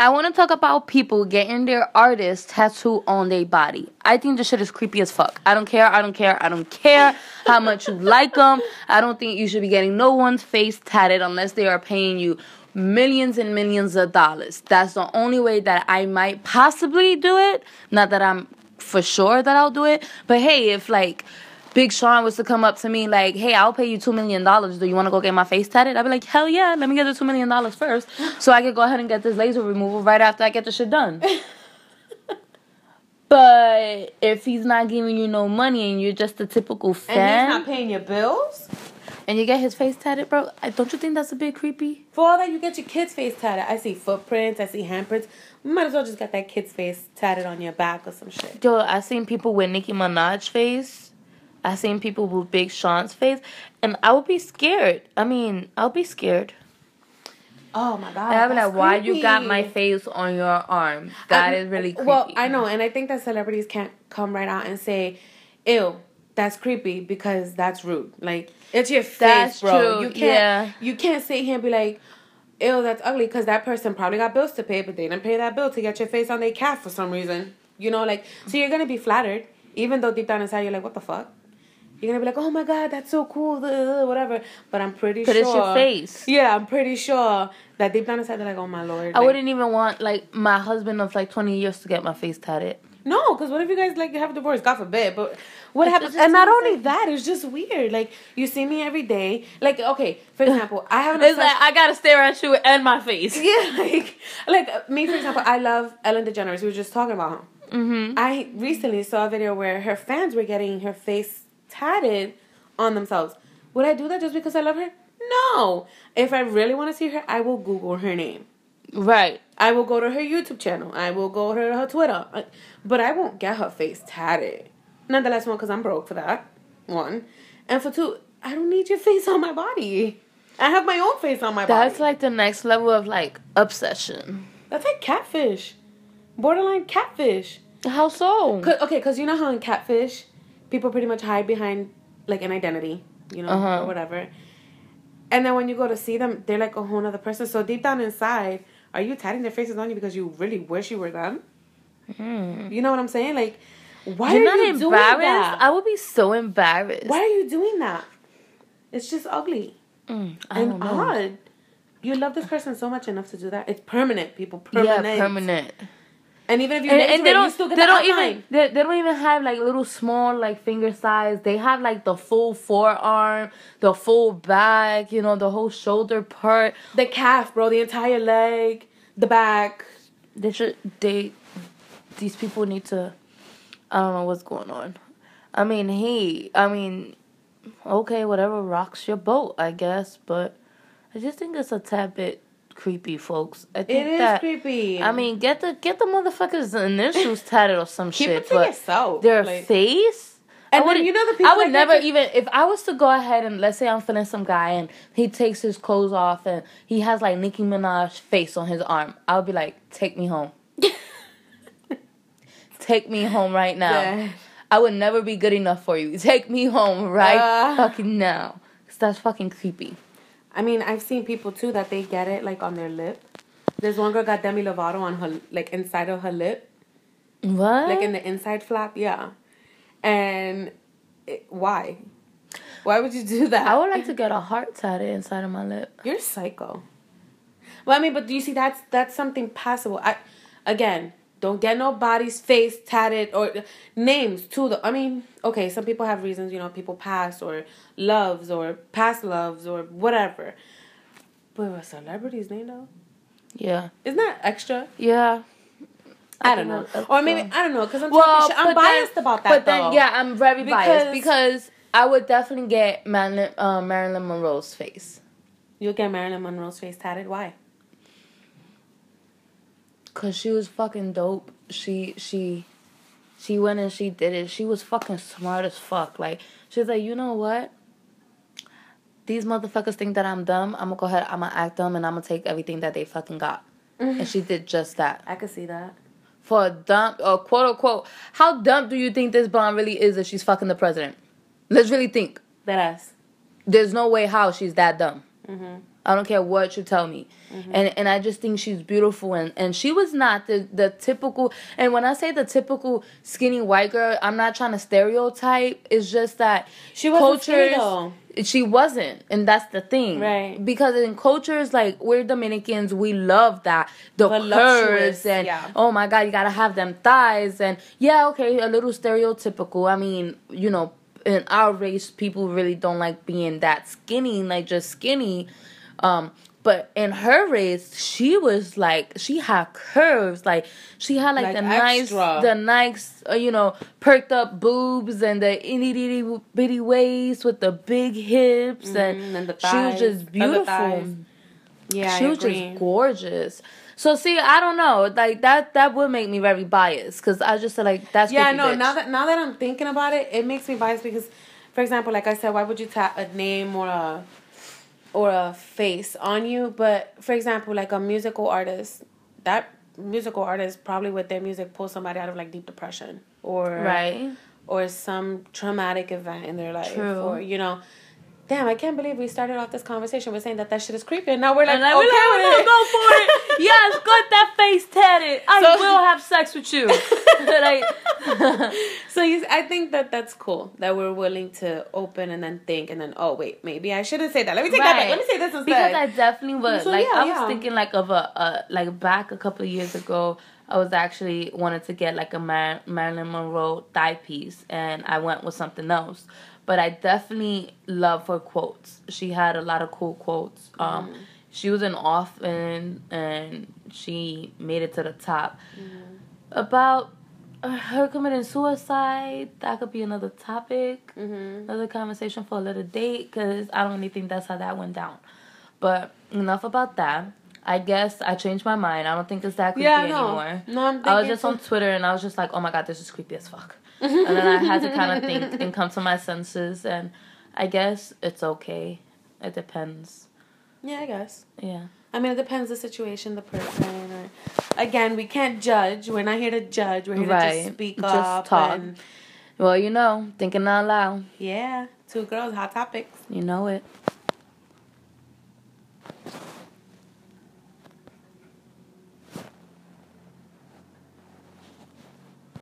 I want to talk about people getting their artist tattoo on their body. I think this shit is creepy as fuck. I don't care. I don't care. I don't care how much you like them. I don't think you should be getting no one's face tatted unless they are paying you millions and millions of dollars. That's the only way that I might possibly do it. Not that I'm for sure that I'll do it, but hey, if like Big Sean was to come up to me like, "Hey, I'll pay you two million dollars. Do you want to go get my face tatted?" I'd be like, "Hell yeah! Let me get the two million dollars first, so I could go ahead and get this laser removal right after I get the shit done." but if he's not giving you no money and you're just a typical fan, and he's not paying your bills, and you get his face tatted, bro, don't you think that's a bit creepy? For all that, you get your kid's face tatted. I see footprints. I see handprints. Might as well just get that kid's face tatted on your back or some shit. Yo, I seen people with Nicki Minaj face I seen people with Big Sean's face, and I would be scared. I mean, I'll be scared. Oh my god! I'd be like, why you got my face on your arm? That I, is really creepy. Well, I know, and I think that celebrities can't come right out and say, "Ew, that's creepy," because that's rude. Like it's your face, that's bro. True. You can't. Yeah. You can't sit here and be like. Ew, that's ugly because that person probably got bills to pay, but they didn't pay that bill to get your face on their calf for some reason. You know, like, so you're gonna be flattered, even though deep down inside you're like, what the fuck? You're gonna be like, oh my god, that's so cool, whatever. But I'm pretty but sure. But it's your face. Yeah, I'm pretty sure that deep down inside they're like, oh my lord. I like, wouldn't even want like my husband of like 20 years to get my face tatted. No, because what if you guys like have a divorce? God forbid. But what happens? And not only that, it's just weird. Like you see me every day. Like okay, for example, I have. An it's like I gotta stare at you and my face. Yeah, like like me for example, I love Ellen DeGeneres. We were just talking about her. Mm-hmm. I recently saw a video where her fans were getting her face tatted on themselves. Would I do that just because I love her? No. If I really want to see her, I will Google her name. Right. I will go to her YouTube channel. I will go to her Twitter. But I won't get her face tatted. Nonetheless, one, because I'm broke for that. One. And for two, I don't need your face on my body. I have my own face on my body. That's like the next level of like obsession. That's like catfish. Borderline catfish. How so? Cause, okay, because you know how in catfish, people pretty much hide behind like an identity, you know, uh-huh. or whatever. And then when you go to see them, they're like a whole other person. So deep down inside, are you tatting their faces on you because you really wish you were them? Mm. You know what I'm saying? Like, why You're are not you embarrassed? doing that? I would be so embarrassed. Why are you doing that? It's just ugly mm, and odd. You love this person so much enough to do that. It's permanent, people. Permanent. Yeah, permanent. And even if you and, and they don't, they don't even they, they don't even have like little small like finger size. They have like the full forearm, the full back, you know, the whole shoulder part, the calf, bro, the entire leg, the back. They should they these people need to I don't know what's going on. I mean, he, I mean, okay, whatever rocks your boat, I guess, but I just think it's a tad bit creepy, folks. I think it is that, creepy. I mean, get the get the motherfuckers initials tatted or some Keep shit. Keep it to but yourself. Their like, face. And then you know the people. I would never even if I was to go ahead and let's say I'm feeling some guy and he takes his clothes off and he has like Nicki Minaj face on his arm. I would be like, take me home. take me home right now. Yeah. I would never be good enough for you. Take me home right uh, fucking now. Cause that's fucking creepy. I mean, I've seen people too that they get it like on their lip. There's one girl got Demi Lovato on her like inside of her lip. What? Like in the inside flap, yeah. And it, why? Why would you do that? I would like to get a heart tattoo inside of my lip. You're psycho. Well, I mean, but do you see that's that's something passable. I again, don't get nobody's face tatted or names to the. I mean, okay, some people have reasons, you know, people pass or loves or past loves or whatever. But a celebrity's name though? Yeah. Isn't that extra? Yeah. I, I don't know. know. Or maybe I don't know because I'm well, I'm biased then, about that. But though. then, yeah, I'm very because, biased because I would definitely get Marilyn, uh, Marilyn Monroe's face. You'll get Marilyn Monroe's face tatted. Why? Cause she was fucking dope. She she she went and she did it. She was fucking smart as fuck. Like she's like, you know what? These motherfuckers think that I'm dumb. I'm gonna go ahead. I'm gonna act dumb, and I'm gonna take everything that they fucking got. and she did just that. I could see that. For a dumb or quote unquote, how dumb do you think this blonde really is that she's fucking the president? Let's really think. That ass. There's no way how she's that dumb. Mm-hmm. I don't care what you tell me. Mm-hmm. And and I just think she's beautiful and and she was not the the typical and when I say the typical skinny white girl, I'm not trying to stereotype. It's just that she was cultures she wasn't and that's the thing right because in cultures like we're dominicans we love that the curves and yeah. oh my god you gotta have them thighs and yeah okay a little stereotypical i mean you know in our race people really don't like being that skinny like just skinny um but in her race, she was like she had curves, like she had like, like the extra. nice, the nice, uh, you know, perked up boobs and the itty bitty bitty waist with the big hips, mm, and, and she was just beautiful. Yeah, she I was agree. just gorgeous. So see, I don't know, like that that would make me very biased because I just feel like that's yeah. No, bitch. now that now that I'm thinking about it, it makes me biased because, for example, like I said, why would you tap a name or a or a face on you. But for example, like a musical artist, that musical artist probably with their music pull somebody out of like deep depression or right or some traumatic event in their life True. or you know damn, I can't believe we started off this conversation with saying that that shit is creepy. And now we're like, and okay we're like, oh, it. Go for it. yes, got that face tatted. I so, will have sex with you. like, so you, I think that that's cool that we're willing to open and then think and then, oh, wait, maybe I shouldn't say that. Let me take right. that back. Let me say this instead. Because I definitely was So, like, yeah, I was yeah. thinking like of a, a, like back a couple of years ago, I was actually wanted to get like a Mar- Marilyn Monroe thigh piece, and I went with something else but I definitely love her quotes. She had a lot of cool quotes. Um, mm. She was an orphan and she made it to the top. Mm. About her committing suicide, that could be another topic, mm-hmm. another conversation for a little date, because I don't really think that's how that went down. But enough about that. I guess I changed my mind. I don't think it's that creepy yeah, no. anymore. No, I'm I was just on Twitter and I was just like, oh my god, this is creepy as fuck and then I had to kind of think and come to my senses, and I guess it's okay. It depends. Yeah, I guess. Yeah. I mean, it depends the situation, the person. Or again, we can't judge. We're not here to judge. We're here right. to just speak just up. Talk. And, well, you know, thinking out loud. Yeah, two girls, hot topics. You know it.